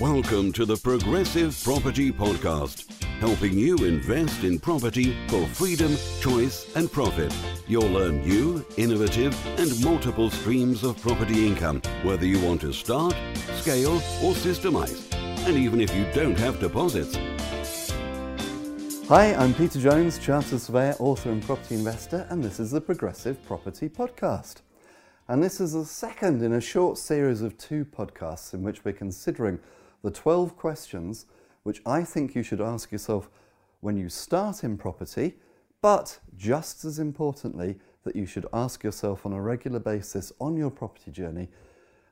Welcome to the Progressive Property Podcast, helping you invest in property for freedom, choice, and profit. You'll learn new, innovative, and multiple streams of property income, whether you want to start, scale, or systemize. And even if you don't have deposits. Hi, I'm Peter Jones, Chartered Surveyor, author, and property investor, and this is the Progressive Property Podcast. And this is the second in a short series of two podcasts in which we're considering the 12 questions which I think you should ask yourself when you start in property, but just as importantly, that you should ask yourself on a regular basis on your property journey,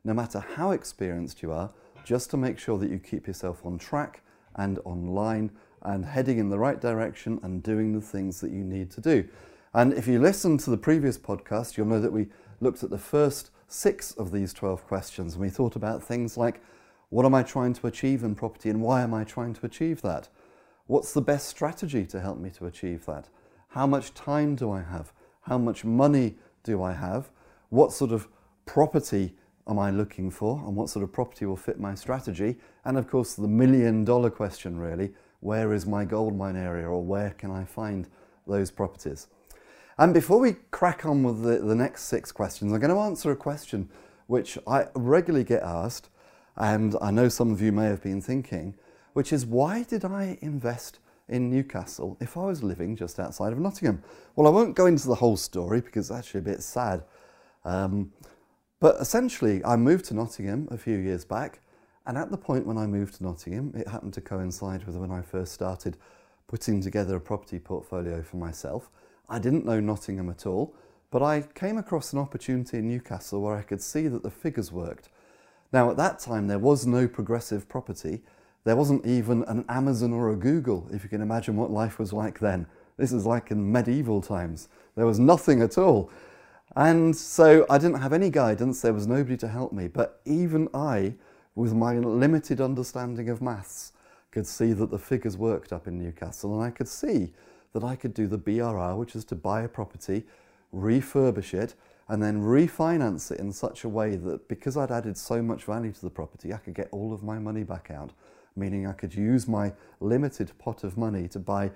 no matter how experienced you are, just to make sure that you keep yourself on track and online and heading in the right direction and doing the things that you need to do. And if you listen to the previous podcast, you'll know that we looked at the first six of these 12 questions and we thought about things like what am I trying to achieve in property and why am I trying to achieve that? What's the best strategy to help me to achieve that? How much time do I have? How much money do I have? What sort of property am I looking for and what sort of property will fit my strategy? And of course, the million dollar question really where is my gold mine area or where can I find those properties? And before we crack on with the, the next six questions, I'm going to answer a question which I regularly get asked and I know some of you may have been thinking, which is why did I invest in Newcastle if I was living just outside of Nottingham? Well, I won't go into the whole story because it's actually a bit sad. Um, but essentially, I moved to Nottingham a few years back, and at the point when I moved to Nottingham, it happened to coincide with when I first started putting together a property portfolio for myself. I didn't know Nottingham at all, but I came across an opportunity in Newcastle where I could see that the figures worked. Now, at that time, there was no progressive property. There wasn't even an Amazon or a Google, if you can imagine what life was like then. This is like in medieval times. There was nothing at all. And so I didn't have any guidance, there was nobody to help me. But even I, with my limited understanding of maths, could see that the figures worked up in Newcastle, and I could see that I could do the BRR, which is to buy a property, refurbish it, and then refinance it in such a way that because I'd added so much value to the property, I could get all of my money back out, meaning I could use my limited pot of money to buy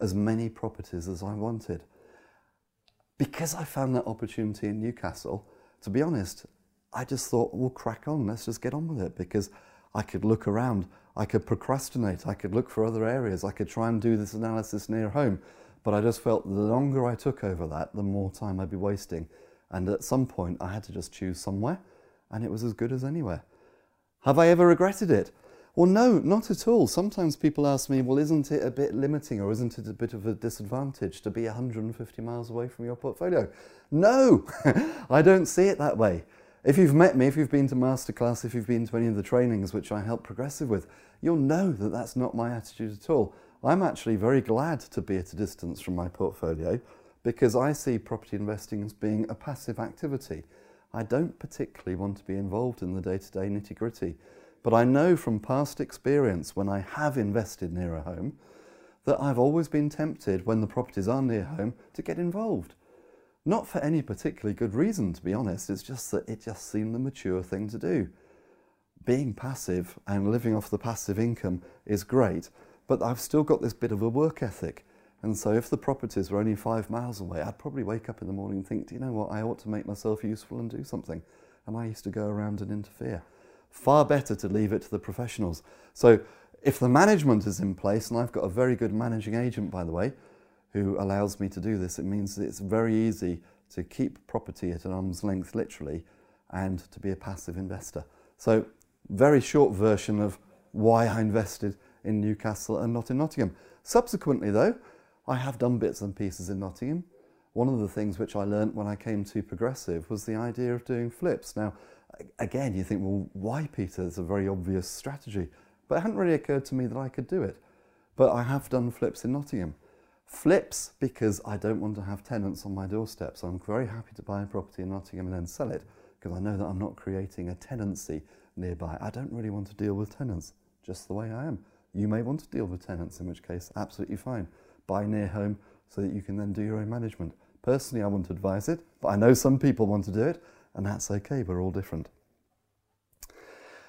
as many properties as I wanted. Because I found that opportunity in Newcastle, to be honest, I just thought, we'll crack on, let's just get on with it because I could look around, I could procrastinate, I could look for other areas, I could try and do this analysis near home. But I just felt the longer I took over that, the more time I'd be wasting and at some point, I had to just choose somewhere, and it was as good as anywhere. Have I ever regretted it? Well, no, not at all. Sometimes people ask me, well, isn't it a bit limiting or isn't it a bit of a disadvantage to be 150 miles away from your portfolio? No, I don't see it that way. If you've met me, if you've been to masterclass, if you've been to any of the trainings which I help progressive with, you'll know that that's not my attitude at all. I'm actually very glad to be at a distance from my portfolio because I see property investing as being a passive activity. I don't particularly want to be involved in the day to day nitty gritty, but I know from past experience when I have invested near a home that I've always been tempted when the properties are near home to get involved. Not for any particularly good reason, to be honest, it's just that it just seemed the mature thing to do. Being passive and living off the passive income is great, but I've still got this bit of a work ethic. And so if the properties were only five miles away, I'd probably wake up in the morning and think, do you know what, I ought to make myself useful and do something. And I used to go around and interfere. Far better to leave it to the professionals. So if the management is in place, and I've got a very good managing agent, by the way, who allows me to do this, it means it's very easy to keep property at an arm's length, literally, and to be a passive investor. So very short version of why I invested in Newcastle and not in Nottingham. Subsequently, though, I have done bits and pieces in Nottingham. One of the things which I learnt when I came to Progressive was the idea of doing flips. Now, again, you think, well, why, Peter? It's a very obvious strategy. But it hadn't really occurred to me that I could do it. But I have done flips in Nottingham. Flips because I don't want to have tenants on my doorstep. So I'm very happy to buy a property in Nottingham and then sell it because I know that I'm not creating a tenancy nearby. I don't really want to deal with tenants, just the way I am. You may want to deal with tenants, in which case, absolutely fine buy near home so that you can then do your own management. Personally, I wouldn't advise it, but I know some people want to do it, and that's okay, we're all different.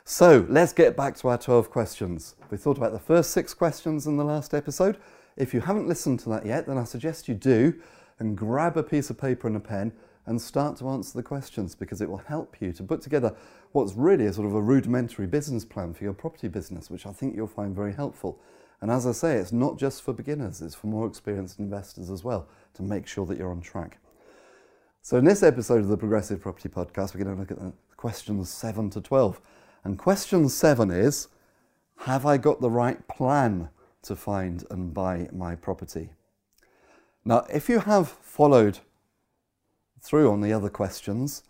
So let's get back to our 12 questions. We thought about the first six questions in the last episode. If you haven't listened to that yet, then I suggest you do and grab a piece of paper and a pen and start to answer the questions because it will help you to put together what's really a sort of a rudimentary business plan for your property business, which I think you'll find very helpful. And as I say, it's not just for beginners, it's for more experienced investors as well to make sure that you're on track. So, in this episode of the Progressive Property Podcast, we're going to look at questions 7 to 12. And question 7 is Have I got the right plan to find and buy my property? Now, if you have followed through on the other questions,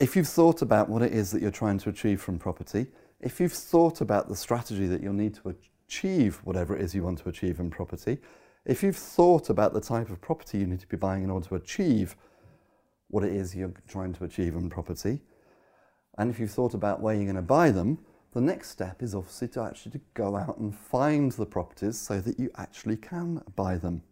if you've thought about what it is that you're trying to achieve from property, if you've thought about the strategy that you'll need to achieve whatever it is you want to achieve in property, if you've thought about the type of property you need to be buying in order to achieve what it is you're trying to achieve in property, and if you've thought about where you're going to buy them, the next step is obviously to actually to go out and find the properties so that you actually can buy them.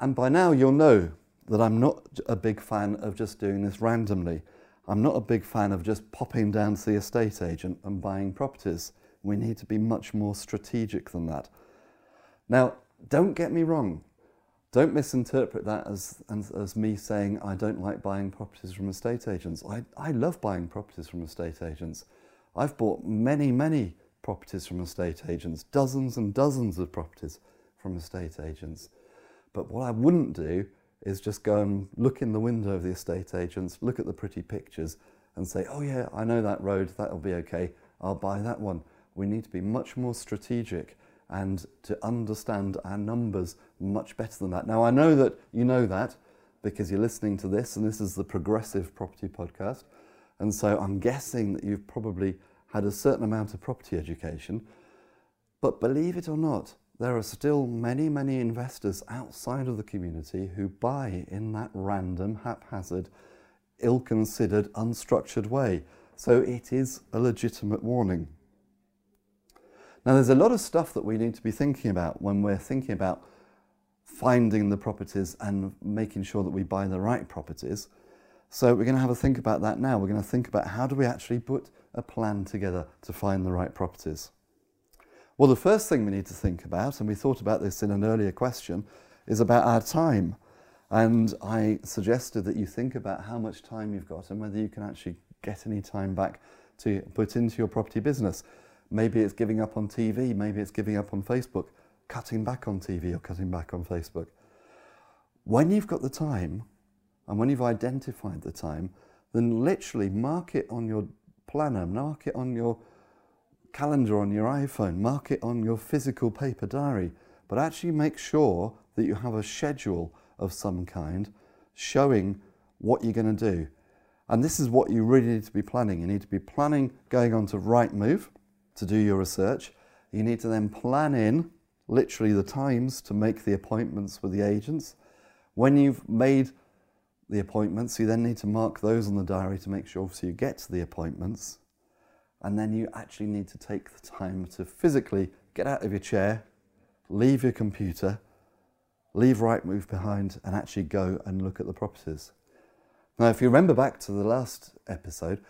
And by now you'll know that I'm not a big fan of just doing this randomly. I'm not a big fan of just popping down to the estate agent and buying properties. We need to be much more strategic than that. Now, don't get me wrong. Don't misinterpret that as, as, as, me saying I don't like buying properties from estate agents. I, I love buying properties from estate agents. I've bought many, many properties from estate agents, dozens and dozens of properties from estate agents. But what I wouldn't do is just go and look in the window of the estate agents, look at the pretty pictures, and say, oh, yeah, I know that road, that'll be okay, I'll buy that one. We need to be much more strategic and to understand our numbers much better than that. Now, I know that you know that because you're listening to this, and this is the Progressive Property Podcast. And so I'm guessing that you've probably had a certain amount of property education. But believe it or not, there are still many, many investors outside of the community who buy in that random, haphazard, ill considered, unstructured way. So it is a legitimate warning. Now, there's a lot of stuff that we need to be thinking about when we're thinking about finding the properties and making sure that we buy the right properties. So, we're going to have a think about that now. We're going to think about how do we actually put a plan together to find the right properties. Well, the first thing we need to think about, and we thought about this in an earlier question, is about our time. And I suggested that you think about how much time you've got and whether you can actually get any time back to put into your property business. Maybe it's giving up on TV, maybe it's giving up on Facebook, cutting back on TV or cutting back on Facebook. When you've got the time and when you've identified the time, then literally mark it on your planner, mark it on your calendar on your iPhone, mark it on your physical paper diary, but actually make sure that you have a schedule of some kind showing what you're going to do. And this is what you really need to be planning. You need to be planning going on to Rightmove to do your research. You need to then plan in literally the times to make the appointments with the agents. When you've made the appointments, you then need to mark those on the diary to make sure so you get to the appointments and then you actually need to take the time to physically get out of your chair, leave your computer, leave Rightmove behind, and actually go and look at the properties. Now, if you remember back to the last episode,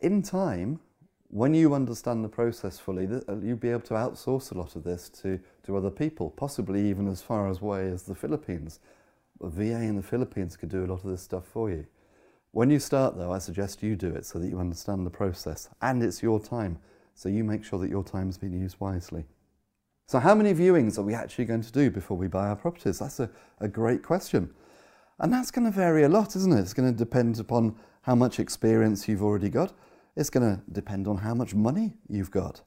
in time, when you understand the process fully, uh, you'll be able to outsource a lot of this to, to other people, possibly even as far away as the Philippines. The VA in the Philippines could do a lot of this stuff for you. When you start, though, I suggest you do it so that you understand the process and it's your time. So you make sure that your time is being used wisely. So, how many viewings are we actually going to do before we buy our properties? That's a, a great question. And that's going to vary a lot, isn't it? It's going to depend upon how much experience you've already got. It's going to depend on how much money you've got.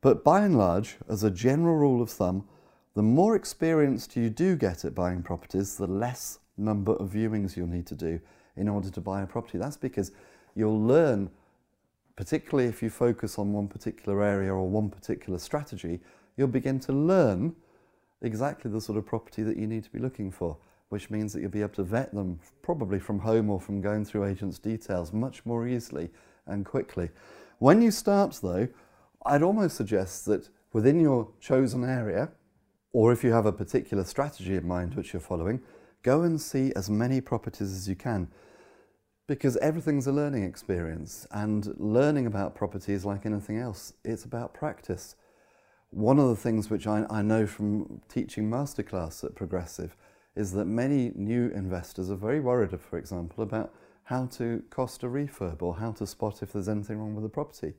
But by and large, as a general rule of thumb, the more experienced you do get at buying properties, the less number of viewings you'll need to do in order to buy a property. That's because you'll learn, particularly if you focus on one particular area or one particular strategy, you'll begin to learn exactly the sort of property that you need to be looking for, which means that you'll be able to vet them probably from home or from going through agents' details much more easily and quickly. When you start, though, I'd almost suggest that within your chosen area, or if you have a particular strategy in mind which you're following, go and see as many properties as you can Because everything's a learning experience, and learning about property is like anything else, it's about practice. One of the things which I, I know from teaching masterclass at Progressive is that many new investors are very worried, for example, about how to cost a refurb or how to spot if there's anything wrong with the property.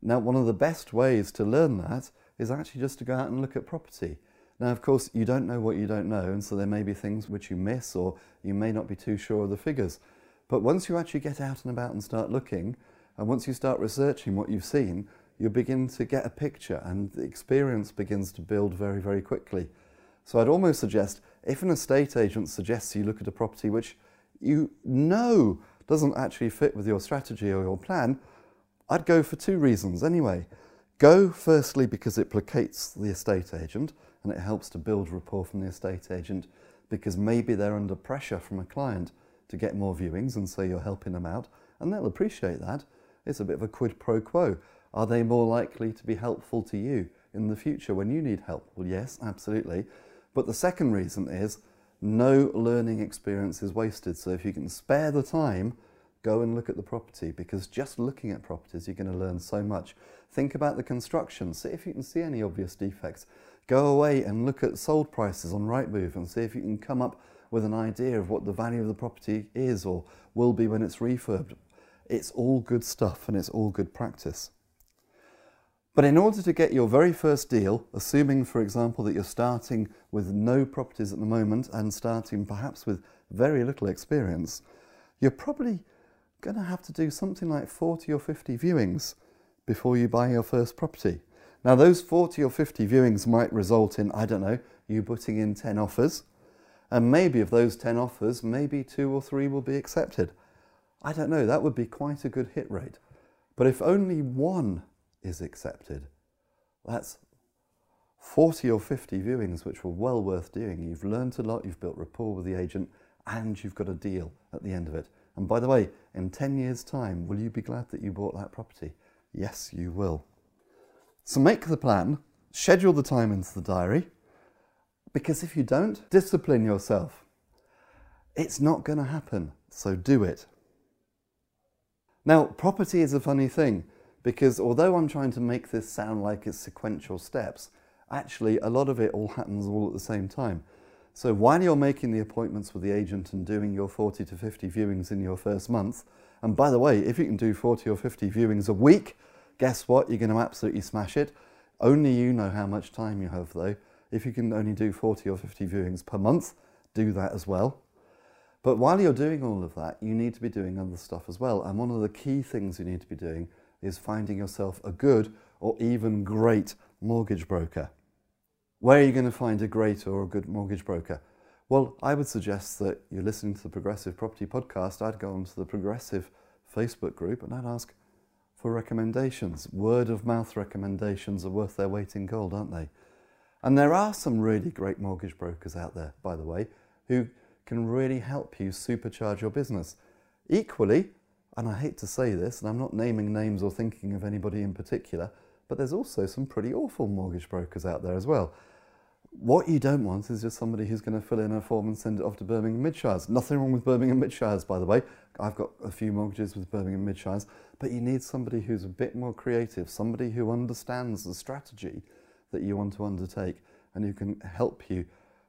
Now, one of the best ways to learn that is actually just to go out and look at property. Now, of course, you don't know what you don't know, and so there may be things which you miss or you may not be too sure of the figures. But once you actually get out and about and start looking, and once you start researching what you've seen, you begin to get a picture and the experience begins to build very, very quickly. So I'd almost suggest if an estate agent suggests you look at a property which you know doesn't actually fit with your strategy or your plan, I'd go for two reasons anyway. Go firstly because it placates the estate agent and it helps to build rapport from the estate agent because maybe they're under pressure from a client to get more viewings, and so you're helping them out, and they'll appreciate that. It's a bit of a quid pro quo. Are they more likely to be helpful to you in the future when you need help? Well, yes, absolutely. But the second reason is no learning experience is wasted. So if you can spare the time, go and look at the property because just looking at properties, you're going to learn so much. Think about the construction, see if you can see any obvious defects. Go away and look at sold prices on Rightmove and see if you can come up with an idea of what the value of the property is or will be when it's refurbed. It's all good stuff and it's all good practice. But in order to get your very first deal, assuming, for example, that you're starting with no properties at the moment and starting perhaps with very little experience, you're probably going to have to do something like 40 or 50 viewings before you buy your first property. Now, those 40 or 50 viewings might result in, I don't know, you putting in 10 offers and maybe of those 10 offers, maybe two or three will be accepted. I don't know, that would be quite a good hit rate. But if only one is accepted, that's 40 or 50 viewings, which were well worth doing. You've learned a lot, you've built rapport with the agent, and you've got a deal at the end of it. And by the way, in 10 years' time, will you be glad that you bought that property? Yes, you will. So make the plan, schedule the time into the diary, because if you don't, discipline yourself. It's not going to happen, so do it. Now, property is a funny thing because although I'm trying to make this sound like it's sequential steps, actually a lot of it all happens all at the same time. So while you're making the appointments with the agent and doing your 40 to 50 viewings in your first month, and by the way, if you can do 40 or 50 viewings a week, guess what? You're going to absolutely smash it. Only you know how much time you have though. If you can only do 40 or 50 viewings per month, do that as well. But while you're doing all of that, you need to be doing other stuff as well. And one of the key things you need to be doing is finding yourself a good or even great mortgage broker. Where are you going to find a great or a good mortgage broker? Well, I would suggest that you're listening to the Progressive Property Podcast. I'd go onto the Progressive Facebook group and I'd ask for recommendations. Word of mouth recommendations are worth their weight in gold, aren't they? And there are some really great mortgage brokers out there, by the way, who can really help you supercharge your business. Equally, and I hate to say this, and I'm not naming names or thinking of anybody in particular, but there's also some pretty awful mortgage brokers out there as well. What you don't want is just somebody who's going to fill in a form and send it off to Birmingham Midshires. Nothing wrong with Birmingham Midshires, by the way. I've got a few mortgages with Birmingham Midshires, but you need somebody who's a bit more creative, somebody who understands the strategy that you want to undertake and who can help you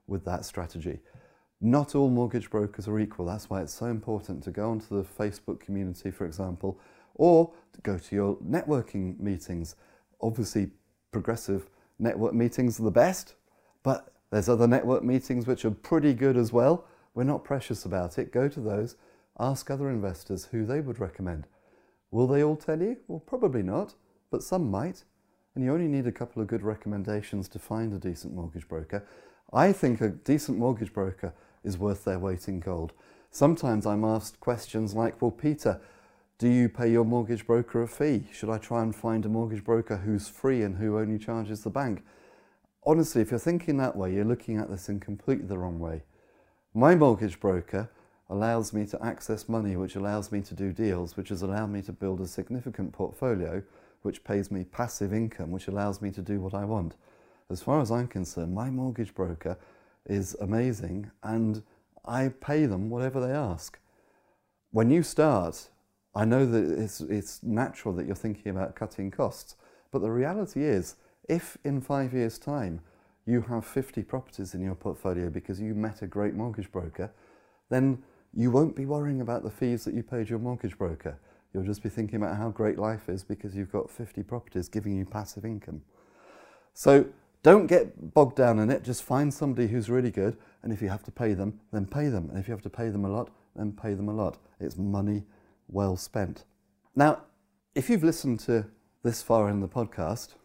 with that strategy. Not all mortgage brokers are equal. That's why it's so important to go onto the Facebook community, for example, or to go to your networking meetings. Obviously, progressive network meetings are the best, but there's other network meetings which are pretty good as well. We're not precious about it. Go to those, ask other investors who they would recommend. Will they all tell you? Well, probably not, but some might and you only need a couple of good recommendations to find a decent mortgage broker. I think a decent mortgage broker is worth their weight in gold. Sometimes I'm asked questions like, well, Peter, do you pay your mortgage broker a fee? Should I try and find a mortgage broker who's free and who only charges the bank? Honestly, if you're thinking that way, you're looking at this in completely the wrong way. My mortgage broker allows me to access money, which allows me to do deals, which has allowed me to build a significant portfolio which pays me passive income, which allows me to do what I want. As far as I'm concerned, my mortgage broker is amazing and I pay them whatever they ask. when you start, I know that it's, it's natural that you're thinking about cutting costs, but the reality is, if in five years' time you have 50 properties in your portfolio because you met a great mortgage broker, then you won't be worrying about the fees that you paid your mortgage broker. You'll just be thinking about how great life is because you've got 50 properties giving you passive income. So don't get bogged down in it. Just find somebody who's really good, and if you have to pay them, then pay them. And if you have to pay them a lot, then pay them a lot. It's money well spent. Now, if you've listened to this far in the podcast,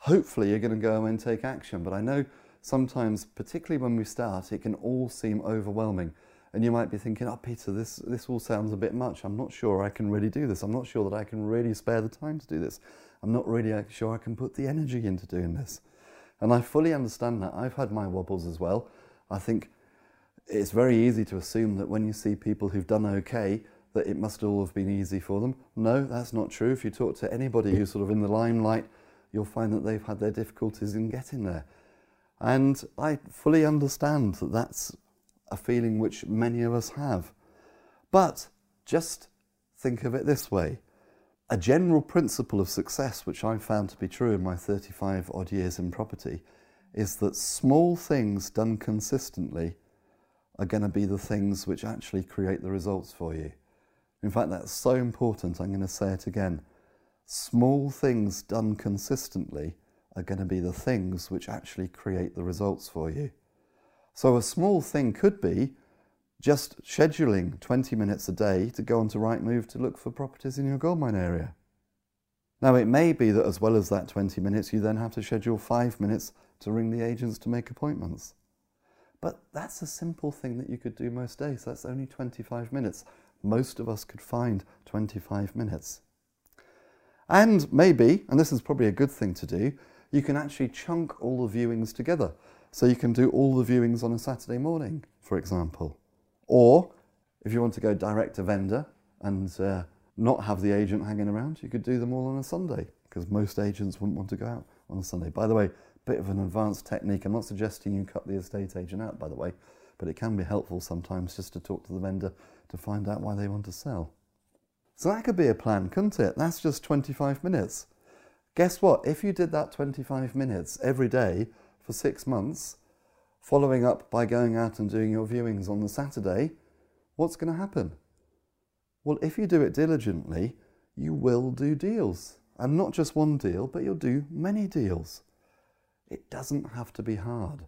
hopefully you're going to go and take action. But I know sometimes, particularly when we start, it can all seem overwhelming. And you might be thinking, oh, Peter, this, this all sounds a bit much. I'm not sure I can really do this. I'm not sure that I can really spare the time to do this. I'm not really uh, sure I can put the energy into doing this. And I fully understand that. I've had my wobbles as well. I think it's very easy to assume that when you see people who've done okay, that it must all have been easy for them. No, that's not true. If you talk to anybody who's sort of in the limelight, you'll find that they've had their difficulties in getting there. And I fully understand that that's a feeling which many of us have. But just think of it this way a general principle of success, which I've found to be true in my 35 odd years in property, is that small things done consistently are going to be the things which actually create the results for you. In fact, that's so important, I'm going to say it again. Small things done consistently are going to be the things which actually create the results for you. So a small thing could be just scheduling 20 minutes a day to go onto Rightmove to look for properties in your goldmine area. Now, it may be that as well as that 20 minutes, you then have to schedule five minutes to ring the agents to make appointments. But that's a simple thing that you could do most days. That's only 25 minutes. Most of us could find 25 minutes. And maybe, and this is probably a good thing to do, you can actually chunk all the viewings together. So you can do all the viewings on a Saturday morning, for example. Or if you want to go direct to vendor and uh, not have the agent hanging around, you could do them all on a Sunday because most agents wouldn't want to go out on a Sunday. By the way, bit of an advanced technique. I'm not suggesting you cut the estate agent out, by the way, but it can be helpful sometimes just to talk to the vendor to find out why they want to sell. So that could be a plan, couldn't it? That's just 25 minutes. Guess what? If you did that 25 minutes every day for six months, following up by going out and doing your viewings on the Saturday, what's going to happen? Well, if you do it diligently, you will do deals. And not just one deal, but you'll do many deals. It doesn't have to be hard.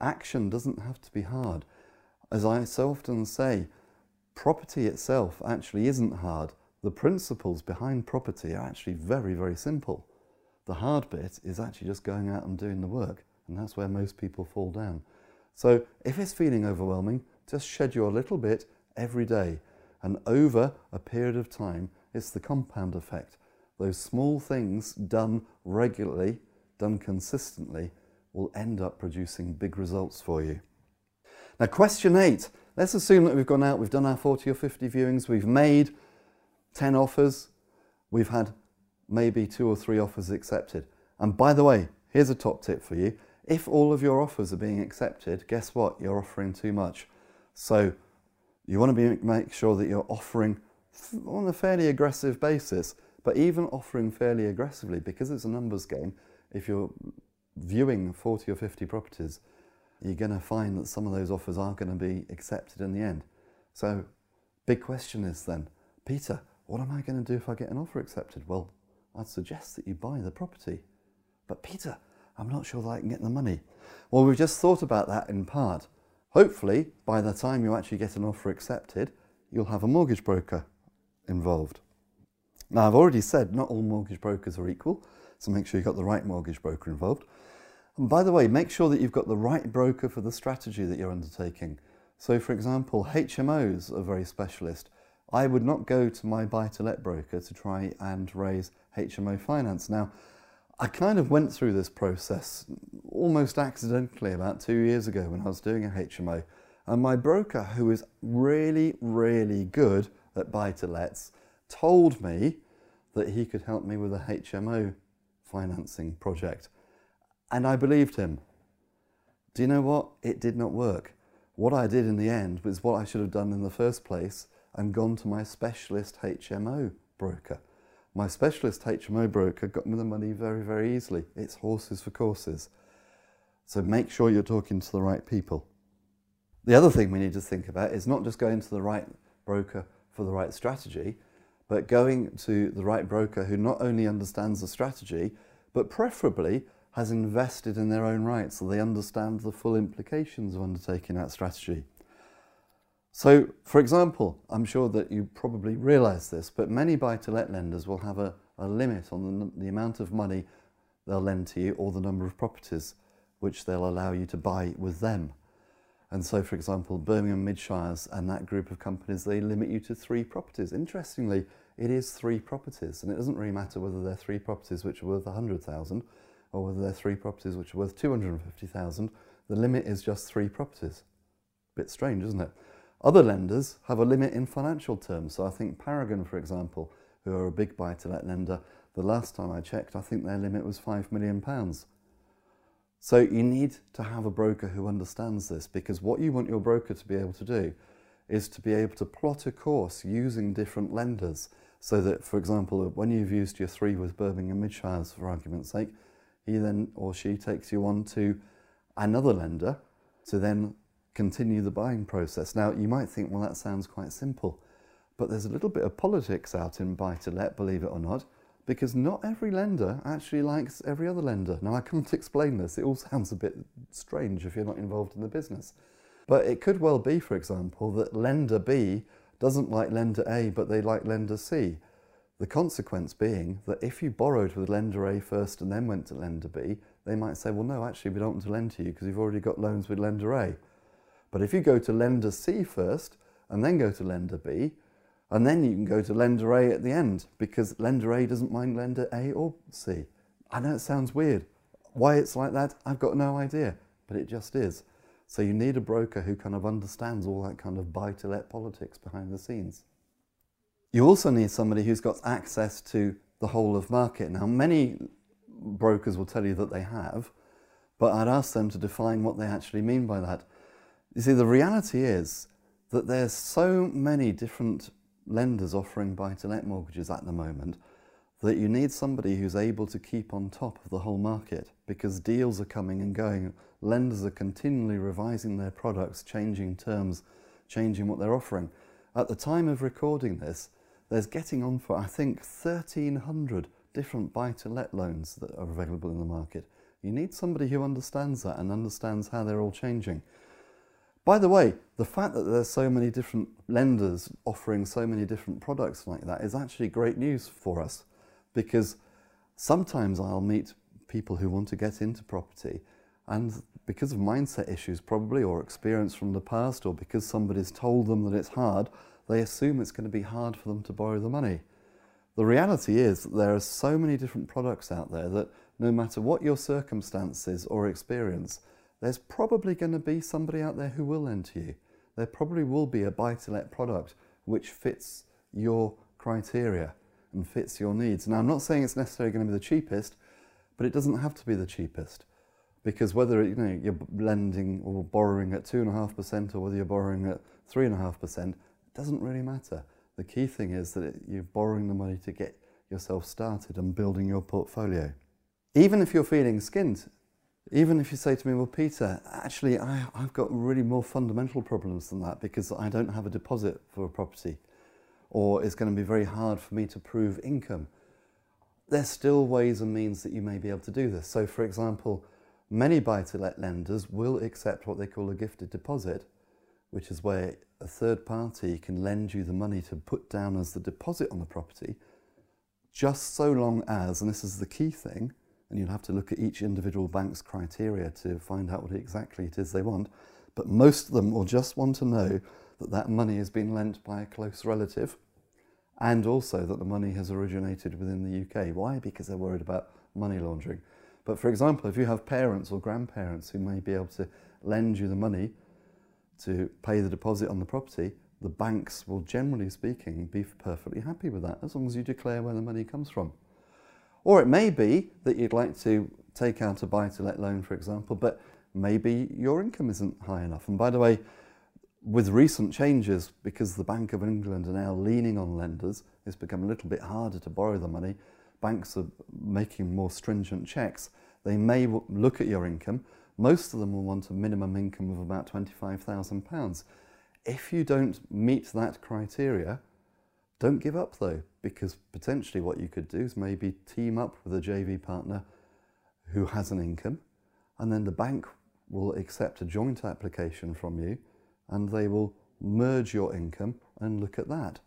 Action doesn't have to be hard. As I so often say, property itself actually isn't hard. The principles behind property are actually very, very simple. The hard bit is actually just going out and doing the work, and that's where most people fall down. So if it's feeling overwhelming, just schedule a little bit every day, and over a period of time, it's the compound effect. Those small things done regularly done consistently, will end up producing big results for you. Now, question eight. Let's assume that we've gone out, we've done our 40 or 50 viewings, we've made 10 offers, we've had maybe two or three offers accepted. And by the way, here's a top tip for you. If all of your offers are being accepted, guess what? You're offering too much. So you want to be, make sure that you're offering on a fairly aggressive basis, but even offering fairly aggressively because it's a numbers game, if you're viewing 40 or 50 properties, you're going to find that some of those offers are going to be accepted in the end. So, big question is then, Peter, what am I going to do if I get an offer accepted? Well, I'd suggest that you buy the property. But, Peter, I'm not sure that I can get the money. Well, we've just thought about that in part. Hopefully, by the time you actually get an offer accepted, you'll have a mortgage broker involved. Now, I've already said not all mortgage brokers are equal. So make sure you've got the right mortgage broker involved. And by the way, make sure that you've got the right broker for the strategy that you're undertaking. So, for example, HMOs are very specialist. I would not go to my buy to let broker to try and raise HMO finance. Now, I kind of went through this process almost accidentally about two years ago when I was doing a HMO. And my broker, who is really, really good at buy to lets, told me that he could help me with a HMO financing project. And I believed him. Do you know what? It did not work. What I did in the end was what I should have done in the first place, and gone to my specialist HMO broker. My specialist HMO broker got me the money very, very easily. It's horses for courses. So make sure you're talking to the right people. The other thing we need to think about is not just going to the right broker for the right strategy, but going to the right broker who not only understands the strategy, but preferably has invested in their own right so they understand the full implications of undertaking that strategy. So, for example, I'm sure that you probably realize this, but many buy to let lenders will have a, a limit on the, the amount of money they'll lend to you or the number of properties which they'll allow you to buy with them. And so, for example, Birmingham Midshires and that group of companies, they limit you to three properties. Interestingly, it is three properties, and it doesn't really matter whether they're three properties which are worth 100,000 or whether they're three properties which are worth 250,000. The limit is just three properties. Bit strange, isn't it? Other lenders have a limit in financial terms. So I think Paragon, for example, who are a big buy to let lender, the last time I checked, I think their limit was £5 million. So you need to have a broker who understands this because what you want your broker to be able to do is to be able to plot a course using different lenders so that, for example, when you've used your three with Birmingham Midshires, for argument's sake, he then or she takes you on to another lender to then continue the buying process. Now, you might think, well, that sounds quite simple, but there's a little bit of politics out in buy to let, believe it or not because not every lender actually likes every other lender. Now, I can't explain this, it all sounds a bit strange if you're not involved in the business. But it could well be, for example, that lender B doesn't like lender A, but they like lender C. The consequence being that if you borrowed with lender A first and then went to lender B, they might say, well, no, actually, we don't want to lend to you because you've already got loans with lender A. But if you go to lender C first and then go to lender B, and then you can go to lender A at the end because lender A doesn't mind lender A or C. I know it sounds weird. Why it's like that, I've got no idea, but it just is. So you need a broker who kind of understands all that kind of buy to let politics behind the scenes. You also need somebody who's got access to the whole of market. Now, many brokers will tell you that they have, but I'd ask them to define what they actually mean by that. You see, the reality is that there's so many different lenders offering buy to let mortgages at the moment that you need somebody who's able to keep on top of the whole market because deals are coming and going. Lenders are continually revising their products, changing terms, changing what they're offering. At the time of recording this, there's getting on for, I think, 1,300 different buy to let loans that are available in the market. You need somebody who understands that and understands how they're all changing. By the way, the fact that there's so many different lenders offering so many different products like that is actually great news for us because sometimes I'll meet people who want to get into property and because of mindset issues probably or experience from the past or because somebody's told them that it's hard, they assume it's going to be hard for them to borrow the money. The reality is that there are so many different products out there that no matter what your circumstances or experience, there's probably going to be somebody out there who will lend to you. There probably will be a buy to let product which fits your criteria and fits your needs. Now, I'm not saying it's necessarily going to be the cheapest, but it doesn't have to be the cheapest because whether you know you're lending or borrowing at two and a half percent or whether you're borrowing at three and a half percent, doesn't really matter. The key thing is that it, you're borrowing the money to get yourself started and building your portfolio. Even if you're feeling skint even if you say to me, well, Peter, actually, I, have got really more fundamental problems than that because I don't have a deposit for a property, or it's going to be very hard for me to prove income. There's still ways and means that you may be able to do this. So, for example, many buy to let lenders will accept what they call a gifted deposit, which is where a third party can lend you the money to put down as the deposit on the property, just so long as, and this is the key thing, and you'll have to look at each individual bank's criteria to find out what exactly it is they want. But most of them will just want to know that that money has been lent by a close relative and also that the money has originated within the UK. Why? Because they're worried about money laundering. But for example, if you have parents or grandparents who may be able to lend you the money to pay the deposit on the property, the banks will generally speaking be perfectly happy with that as long as you declare where the money comes from. Or it may be that you'd like to take out a buy to let loan, for example, but maybe your income isn't high enough. And by the way, with recent changes, because the Bank of England are now leaning on lenders, it's become a little bit harder to borrow the money. Banks are making more stringent checks. They may look at your income. Most of them will want a minimum income of about £25,000. If you don't meet that criteria, don't give up though, because potentially what you could do is maybe team up with a JV partner who has an income, and then the bank will accept a joint application from you and they will merge your income and look at that.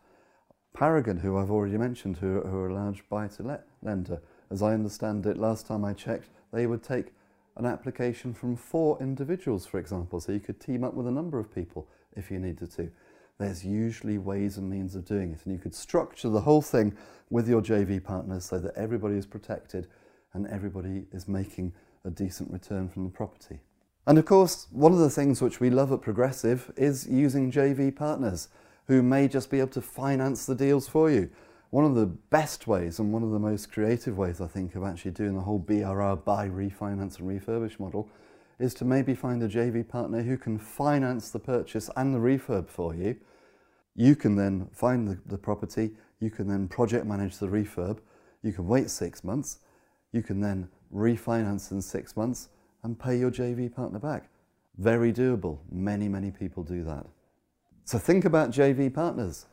Paragon, who I've already mentioned, who, who are a large buy to let lender, as I understand it, last time I checked, they would take an application from four individuals, for example, so you could team up with a number of people if you needed to. There's usually ways and means of doing it, and you could structure the whole thing with your JV partners so that everybody is protected and everybody is making a decent return from the property. And of course, one of the things which we love at Progressive is using JV partners who may just be able to finance the deals for you. One of the best ways and one of the most creative ways, I think, of actually doing the whole BRR buy, refinance, and refurbish model is to maybe find a JV partner who can finance the purchase and the refurb for you. You can then find the, the property, you can then project manage the refurb, you can wait six months, you can then refinance in six months and pay your JV partner back. Very doable. Many, many people do that. So think about JV partners.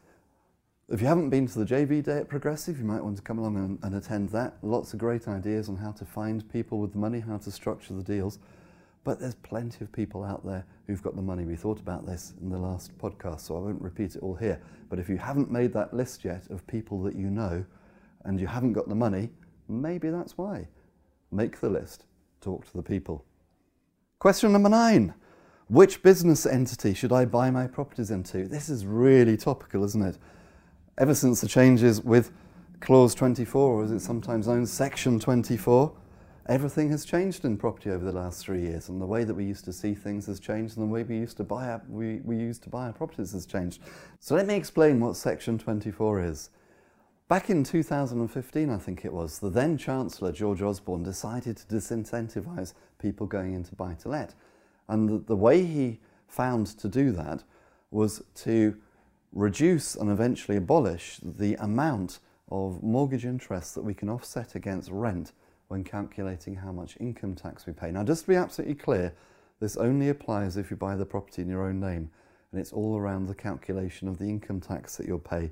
If you haven't been to the JV Day at Progressive, you might want to come along and, and, attend that. Lots of great ideas on how to find people with the money, how to structure the deals. But there's plenty of people out there who've got the money. We thought about this in the last podcast, so I won't repeat it all here. But if you haven't made that list yet of people that you know and you haven't got the money, maybe that's why. Make the list, talk to the people. Question number nine Which business entity should I buy my properties into? This is really topical, isn't it? Ever since the changes with Clause 24, or as it's sometimes known, Section 24, everything has changed in property over the last three years, and the way that we used to see things has changed, and the way we used to buy our, we, we used to buy our properties has changed. So let me explain what Section 24 is. Back in 2015, I think it was, the then Chancellor, George Osborne, decided to disincentivise people going into buy to let. And the, the way he found to do that was to reduce and eventually abolish the amount of mortgage interest that we can offset against rent when calculating how much income tax we pay. Now, just to be absolutely clear, this only applies if you buy the property in your own name, and it's all around the calculation of the income tax that you'll pay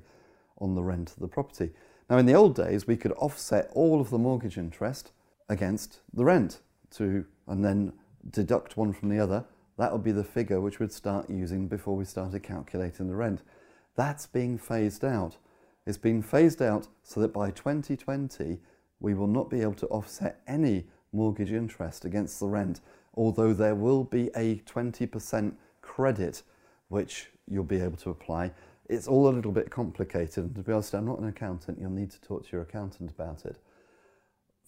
on the rent of the property. Now, in the old days, we could offset all of the mortgage interest against the rent to, and then deduct one from the other. That would be the figure which we'd start using before we started calculating the rent. That's being phased out. It's being phased out so that by 2020, we will not be able to offset any mortgage interest against the rent, although there will be a 20% credit which you'll be able to apply it's all a little bit complicated. And to be honest, I'm not an accountant. You'll need to talk to your accountant about it.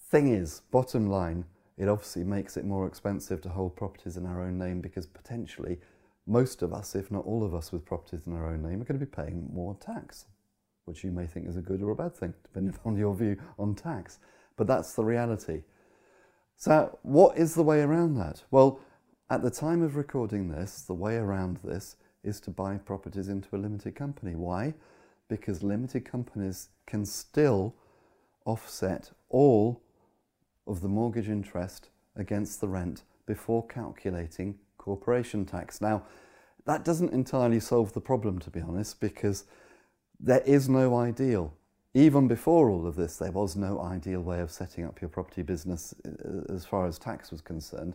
Thing is, bottom line, it obviously makes it more expensive to hold properties in our own name because potentially most of us, if not all of us with properties in our own name, are going to be paying more tax, which you may think is a good or a bad thing, depending on your view on tax. But that's the reality. So, what is the way around that? Well, at the time of recording this, the way around this is to buy properties into a limited company. Why? Because limited companies can still offset all of the mortgage interest against the rent before calculating corporation tax. Now, that doesn't entirely solve the problem, to be honest, because there is no ideal. Even before all of this, there was no ideal way of setting up your property business uh, as far as tax was concerned.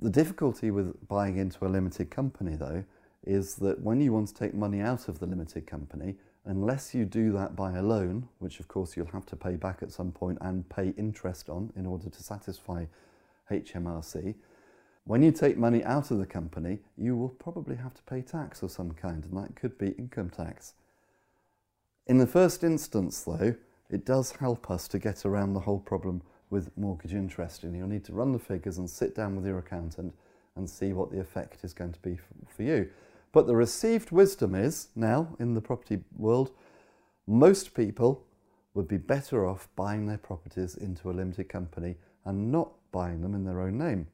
The difficulty with buying into a limited company, though, is that when you want to take money out of the limited company, unless you do that by a loan, which of course you'll have to pay back at some point and pay interest on in order to satisfy HMRC, when you take money out of the company, you will probably have to pay tax of some kind, and that could be income tax. In the first instance, though, it does help us to get around the whole problem with mortgage interest, and you'll need to run the figures and sit down with your accountant and see what the effect is going to be for you. But the received wisdom is now in the property world, most people would be better off buying their properties into a limited company and not buying them in their own name.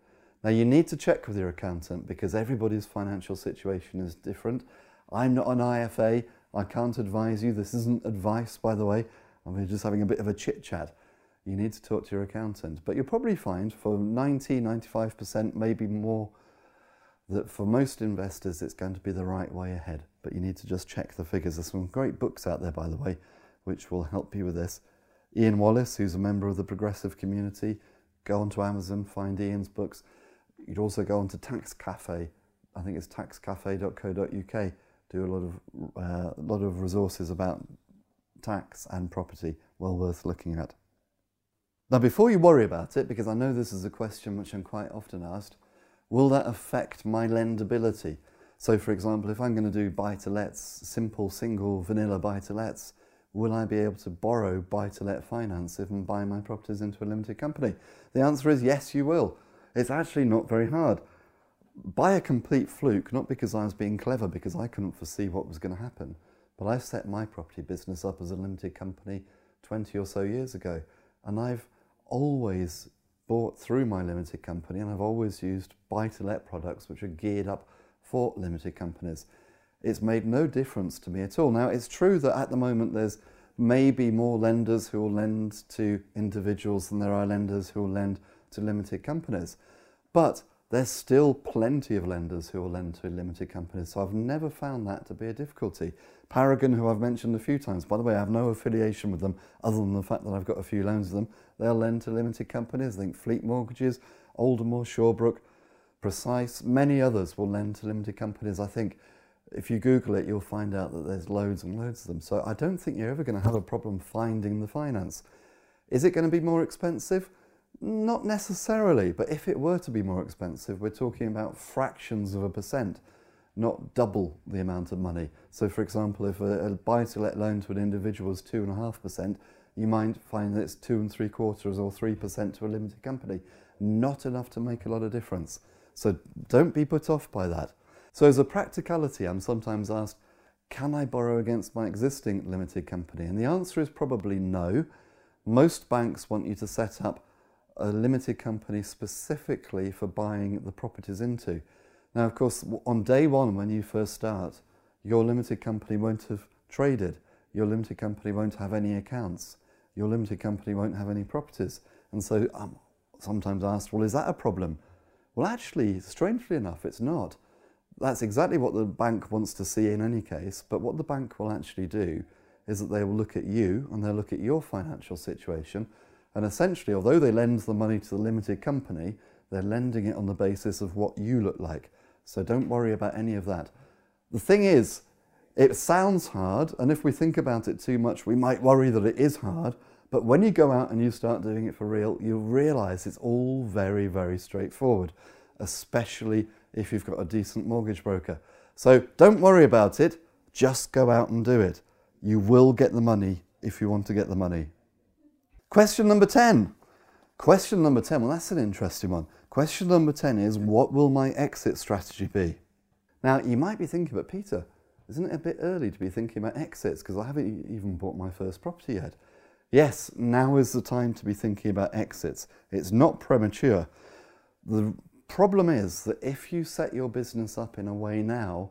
Now, you need to check with your accountant because everybody's financial situation is different. I'm not an IFA, I can't advise you. This isn't advice, by the way. I'm just having a bit of a chit chat. You need to talk to your accountant. But you'll probably find for 90, 95%, maybe more, that for most investors it's going to be the right way ahead. But you need to just check the figures. There's some great books out there, by the way, which will help you with this. Ian Wallace, who's a member of the progressive community, go onto Amazon, find Ian's books. You'd also go onto Tax Cafe. I think it's taxcafe.co.uk. Do a lot of uh, a lot of resources about tax and property. Well worth looking at. Now, before you worry about it, because I know this is a question which I'm quite often asked, will that affect my lendability? So, for example, if I'm going to do buy to lets, simple single vanilla buy to lets, will I be able to borrow buy to let finance if I'm buying my properties into a limited company? The answer is yes, you will. It's actually not very hard. By a complete fluke, not because I was being clever, because I couldn't foresee what was going to happen, but I set my property business up as a limited company 20 or so years ago, and I've always bought through my limited company, and I've always used buy to let products which are geared up for limited companies. It's made no difference to me at all. Now, it's true that at the moment there's maybe more lenders who will lend to individuals than there are lenders who will lend to limited companies. But there's still plenty of lenders who will lend to limited companies, so I've never found that to be a difficulty. Paragon, who I've mentioned a few times, by the way, I have no affiliation with them other than the fact that I've got a few loans with them. They'll lend to limited companies. I think Fleet Mortgages, Aldermore, Shawbrook, Precise, many others will lend to limited companies. I think if you Google it, you'll find out that there's loads and loads of them. So I don't think you're ever going to have a problem finding the finance. Is it going to be more expensive? Not necessarily, but if it were to be more expensive, we're talking about fractions of a percent, not double the amount of money. So, for example, if a, a buy to let loan to an individual is 2.5%, you might find that it's two and three quarters or 3% to a limited company. Not enough to make a lot of difference. So, don't be put off by that. So, as a practicality, I'm sometimes asked, can I borrow against my existing limited company? And the answer is probably no. Most banks want you to set up a limited company specifically for buying the properties into. Now, of course, on day one, when you first start, your limited company won't have traded. Your limited company won't have any accounts. Your limited company won't have any properties. And so I'm sometimes asked, well, is that a problem? Well, actually, strangely enough, it's not. That's exactly what the bank wants to see in any case, but what the bank will actually do is that they will look at you and they'll look at your financial situation and essentially, although they lend the money to the limited company, they're lending it on the basis of what you look like. So don't worry about any of that. The thing is, it sounds hard, and if we think about it too much, we might worry that it is hard. But when you go out and you start doing it for real, you'll realize it's all very, very straightforward, especially if you've got a decent mortgage broker. So don't worry about it, just go out and do it. You will get the money if you want to get the money. Question number 10. Question number 10, well, that's an interesting one. Question number 10 is what will my exit strategy be? Now, you might be thinking, but Peter, isn't it a bit early to be thinking about exits because I haven't even bought my first property yet? Yes, now is the time to be thinking about exits. It's not premature. The problem is that if you set your business up in a way now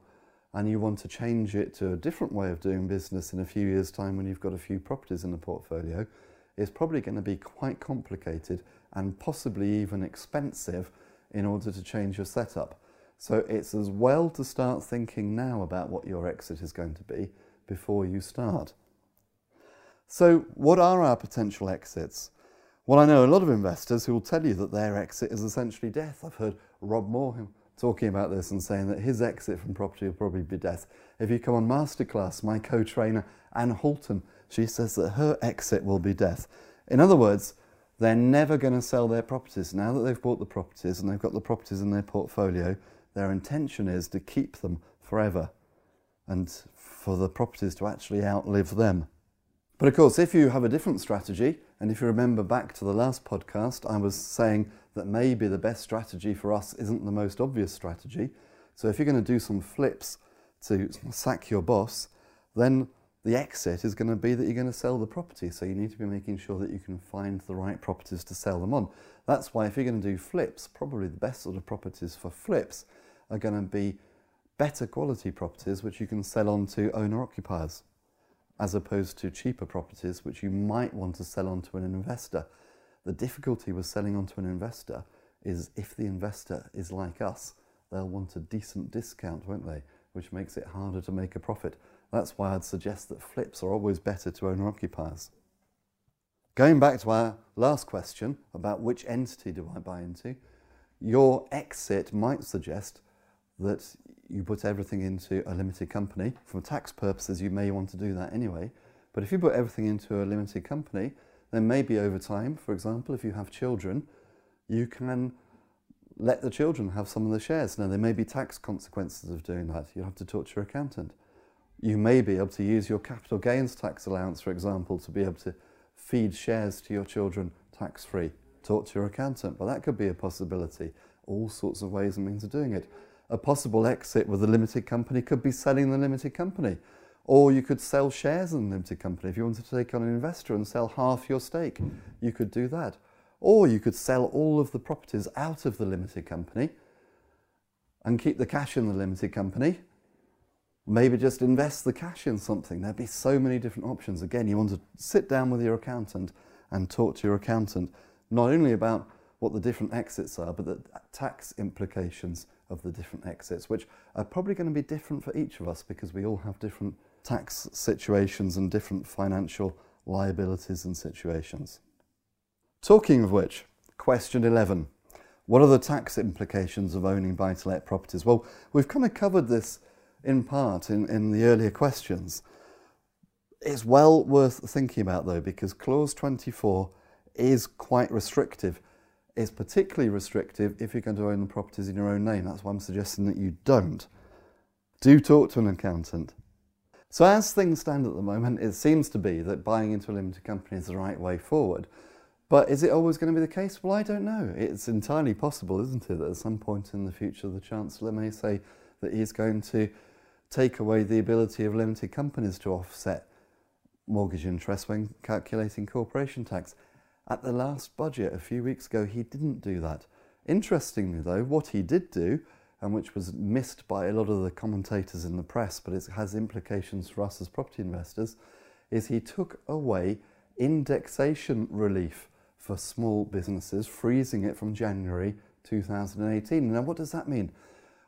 and you want to change it to a different way of doing business in a few years' time when you've got a few properties in the portfolio, is probably going to be quite complicated and possibly even expensive in order to change your setup. So it's as well to start thinking now about what your exit is going to be before you start. So, what are our potential exits? Well, I know a lot of investors who will tell you that their exit is essentially death. I've heard Rob Moore talking about this and saying that his exit from property will probably be death. If you come on Masterclass, my co trainer, Anne Halton, she says that her exit will be death. In other words, they're never going to sell their properties. Now that they've bought the properties and they've got the properties in their portfolio, their intention is to keep them forever and for the properties to actually outlive them. But of course, if you have a different strategy, and if you remember back to the last podcast, I was saying that maybe the best strategy for us isn't the most obvious strategy. So if you're going to do some flips to sack your boss, then the exit is going to be that you're going to sell the property. So you need to be making sure that you can find the right properties to sell them on. That's why if you're going to do flips, probably the best sort of properties for flips are going to be better quality properties which you can sell on to owner occupiers as opposed to cheaper properties which you might want to sell on to an investor. The difficulty with selling on to an investor is if the investor is like us, they'll want a decent discount, won't they? Which makes it harder to make a profit. That's why I'd suggest that flips are always better to owner occupiers. Going back to our last question about which entity do I buy into, your exit might suggest that you put everything into a limited company. For tax purposes, you may want to do that anyway. But if you put everything into a limited company, then maybe over time, for example, if you have children, you can let the children have some of the shares. Now, there may be tax consequences of doing that. You'll have to talk to your accountant. You may be able to use your capital gains tax allowance, for example, to be able to feed shares to your children tax free. Talk to your accountant, but that could be a possibility. All sorts of ways and means of doing it a possible exit with a limited company could be selling the limited company. Or you could sell shares in the limited company. If you wanted to take on an investor and sell half your stake, you could do that. Or you could sell all of the properties out of the limited company and keep the cash in the limited company. Maybe just invest the cash in something. There'd be so many different options. Again, you want to sit down with your accountant and talk to your accountant not only about what the different exits are, but the tax implications of the different exits, which are probably going to be different for each of us because we all have different tax situations and different financial liabilities and situations. Talking of which, question 11. What are the tax implications of owning buy to let properties? Well, we've kind of covered this in part in, in the earlier questions. It's well worth thinking about though, because clause 24 is quite restrictive It's particularly restrictive if you're going to own the properties in your own name. That's why I'm suggesting that you don't. Do talk to an accountant. So, as things stand at the moment, it seems to be that buying into a limited company is the right way forward. But is it always going to be the case? Well, I don't know. It's entirely possible, isn't it, that at some point in the future the Chancellor may say that he's going to take away the ability of limited companies to offset mortgage interest when calculating corporation tax. At the last budget a few weeks ago, he didn't do that. Interestingly, though, what he did do, and which was missed by a lot of the commentators in the press, but it has implications for us as property investors, is he took away indexation relief for small businesses, freezing it from January 2018. Now, what does that mean?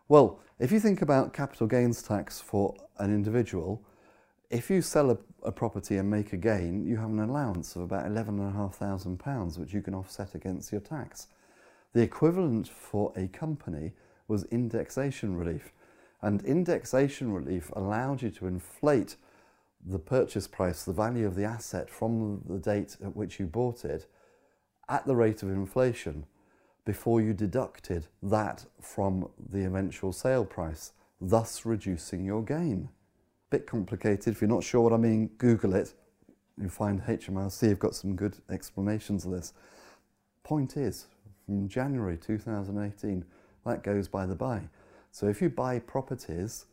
Well, if you think about capital gains tax for an individual, if you sell a, a, property and make a gain, you have an allowance of about £11,500 which you can offset against your tax. The equivalent for a company was indexation relief. And indexation relief allowed you to inflate the purchase price, the value of the asset from the date at which you bought it, at the rate of inflation before you deducted that from the eventual sale price, thus reducing your gain bit complicated. If you're not sure what I mean, Google it. You'll find HMRC have got some good explanations of this. Point is, from January 2018, that goes by the by. So if you buy properties,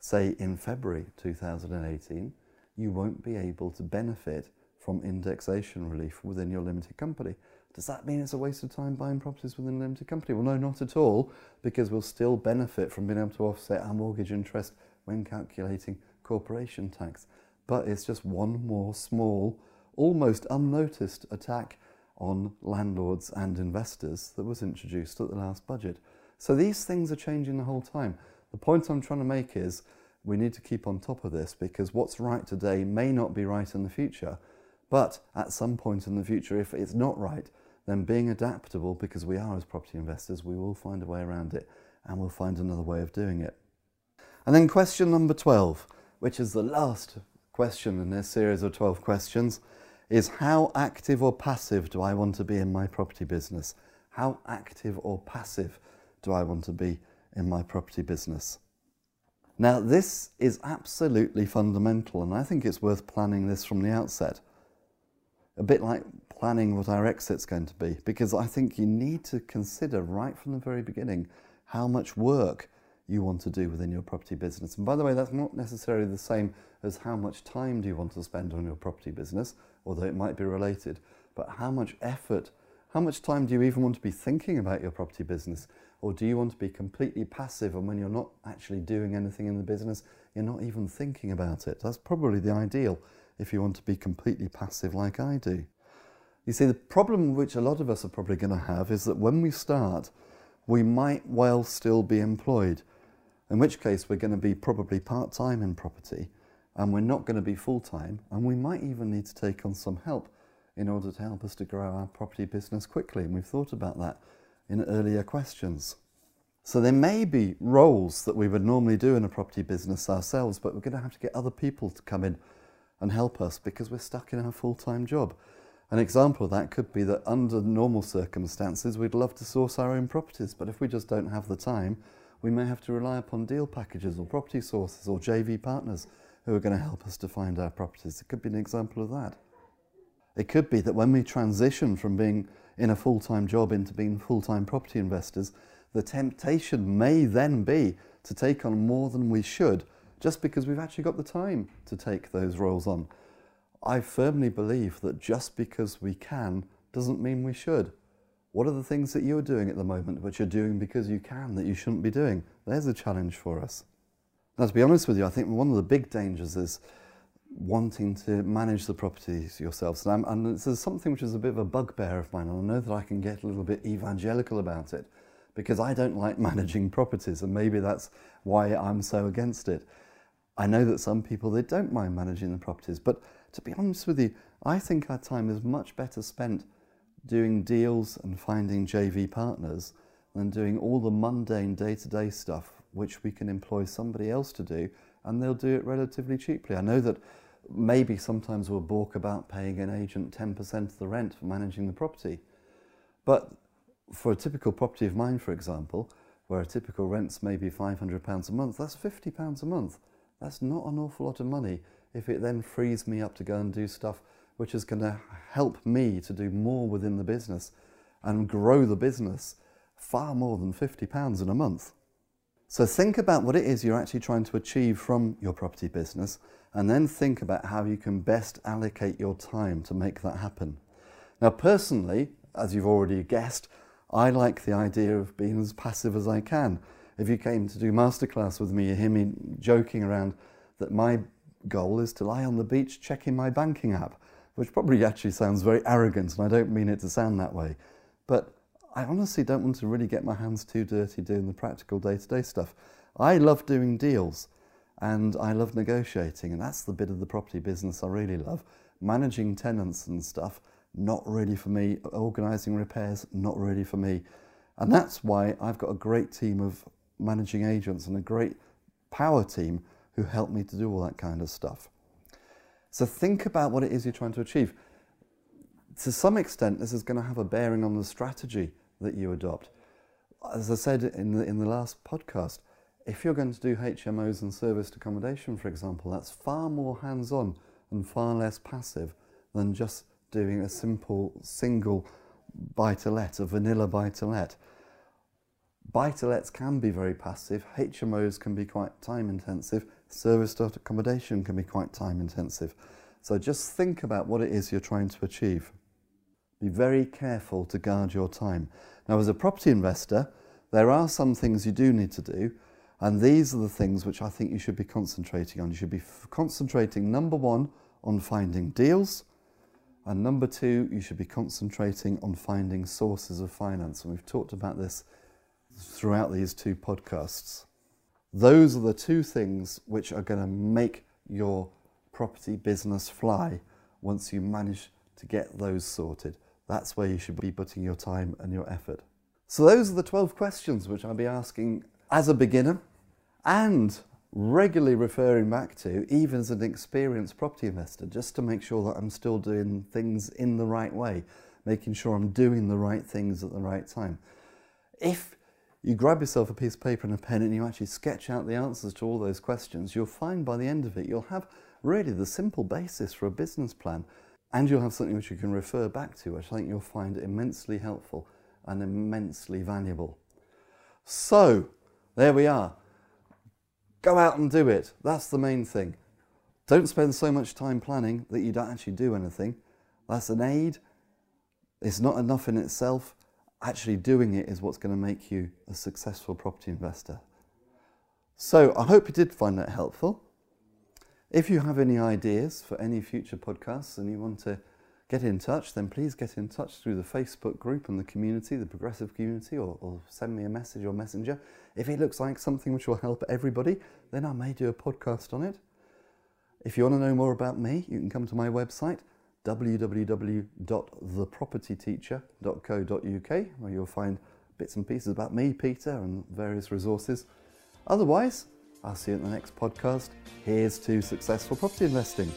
say in February 2018, you won't be able to benefit from indexation relief within your limited company. Does that mean it's a waste of time buying properties within a limited company? Well, no, not at all, because we'll still benefit from being able to offset our mortgage interest when calculating corporation tax, but it's just one more small, almost unnoticed attack on landlords and investors that was introduced at the last budget. So these things are changing the whole time. The point I'm trying to make is we need to keep on top of this because what's right today may not be right in the future. But at some point in the future, if it's not right, then being adaptable, because we are as property investors, we will find a way around it and we'll find another way of doing it. And then question number 12 which is the last question in this series of 12 questions, is how active or passive do I want to be in my property business? How active or passive do I want to be in my property business? Now, this is absolutely fundamental, and I think it's worth planning this from the outset. A bit like planning what our exit's going to be, because I think you need to consider right from the very beginning how much work you want to do within your property business. And by the way, that's not necessarily the same as how much time do you want to spend on your property business, although it might be related, but how much effort, how much time do you even want to be thinking about your property business? Or do you want to be completely passive and when you're not actually doing anything in the business, you're not even thinking about it? That's probably the ideal if you want to be completely passive like I do. You see, the problem which a lot of us are probably going to have is that when we start, we might well still be employed, in which case we're going to be probably part time in property and we're not going to be full time, and we might even need to take on some help in order to help us to grow our property business quickly. And we've thought about that in earlier questions. So there may be roles that we would normally do in a property business ourselves, but we're going to have to get other people to come in and help us because we're stuck in our full time job. An example of that could be that under normal circumstances, we'd love to source our own properties, but if we just don't have the time, we may have to rely upon deal packages or property sources or JV partners who are going to help us to find our properties. It could be an example of that. It could be that when we transition from being in a full time job into being full time property investors, the temptation may then be to take on more than we should just because we've actually got the time to take those roles on. I firmly believe that just because we can doesn't mean we should. What are the things that you're doing at the moment which you're doing because you can that you shouldn't be doing? There's a challenge for us. Now, to be honest with you, I think one of the big dangers is wanting to manage the properties yourselves. And, and this is something which is a bit of a bugbear of mine, and I know that I can get a little bit evangelical about it because I don't like managing properties, and maybe that's why I'm so against it. I know that some people they don't mind managing the properties, but to be honest with you, I think our time is much better spent doing deals and finding JV partners than doing all the mundane day-to-day stuff which we can employ somebody else to do and they'll do it relatively cheaply. I know that maybe sometimes we'll balk about paying an agent 10% of the rent for managing the property. But for a typical property of mine, for example, where a typical rent's maybe £500 a month, that's £50 a month. That's not an awful lot of money if it then frees me up to go and do stuff which is going to help me to do more within the business and grow the business far more than £50 in a month. So think about what it is you're actually trying to achieve from your property business and then think about how you can best allocate your time to make that happen. Now, personally, as you've already guessed, I like the idea of being as passive as I can. If you came to do masterclass with me, you hear me joking around that my goal is to lie on the beach checking my banking app, which probably actually sounds very arrogant, and I don't mean it to sound that way. But I honestly don't want to really get my hands too dirty doing the practical day to day stuff. I love doing deals and I love negotiating, and that's the bit of the property business I really love. Managing tenants and stuff, not really for me. Organising repairs, not really for me. And that's why I've got a great team of managing agents and a great power team who helped me to do all that kind of stuff. So think about what it is you're trying to achieve. To some extent, this is going to have a bearing on the strategy that you adopt. As I said in the, in the last podcast, if you're going to do HMOs and serviced accommodation, for example, that's far more hands on and far less passive than just doing a simple single buy to let, a vanilla buy to let. Buy to lets can be very passive, HMOs can be quite time intensive, serviced accommodation can be quite time intensive. So just think about what it is you're trying to achieve. Be very careful to guard your time. Now, as a property investor, there are some things you do need to do, and these are the things which I think you should be concentrating on. You should be concentrating, number one, on finding deals, and number two, you should be concentrating on finding sources of finance. And we've talked about this throughout these two podcasts. Those are the two things which are going to make your property business fly once you manage to get those sorted. That's where you should be putting your time and your effort. So, those are the 12 questions which I'll be asking as a beginner and regularly referring back to, even as an experienced property investor, just to make sure that I'm still doing things in the right way, making sure I'm doing the right things at the right time. If you grab yourself a piece of paper and a pen and you actually sketch out the answers to all those questions, you'll find by the end of it, you'll have really the simple basis for a business plan and you'll have something which you can refer back to, which I think you'll find immensely helpful and immensely valuable. So, there we are. Go out and do it. That's the main thing. Don't spend so much time planning that you don't actually do anything. That's an aid. It's not enough in itself. Actually, doing it is what's going to make you a successful property investor. So, I hope you did find that helpful. If you have any ideas for any future podcasts and you want to get in touch, then please get in touch through the Facebook group and the community, the progressive community, or, or, send me a message or messenger. If it looks like something which will help everybody, then I may do a podcast on it. If you want to know more about me, you can come to my website www.thepropertyteacher.co.uk where you'll find bits and pieces about me, Peter, and various resources. Otherwise, I'll see you in the next podcast. Here's to successful property investing.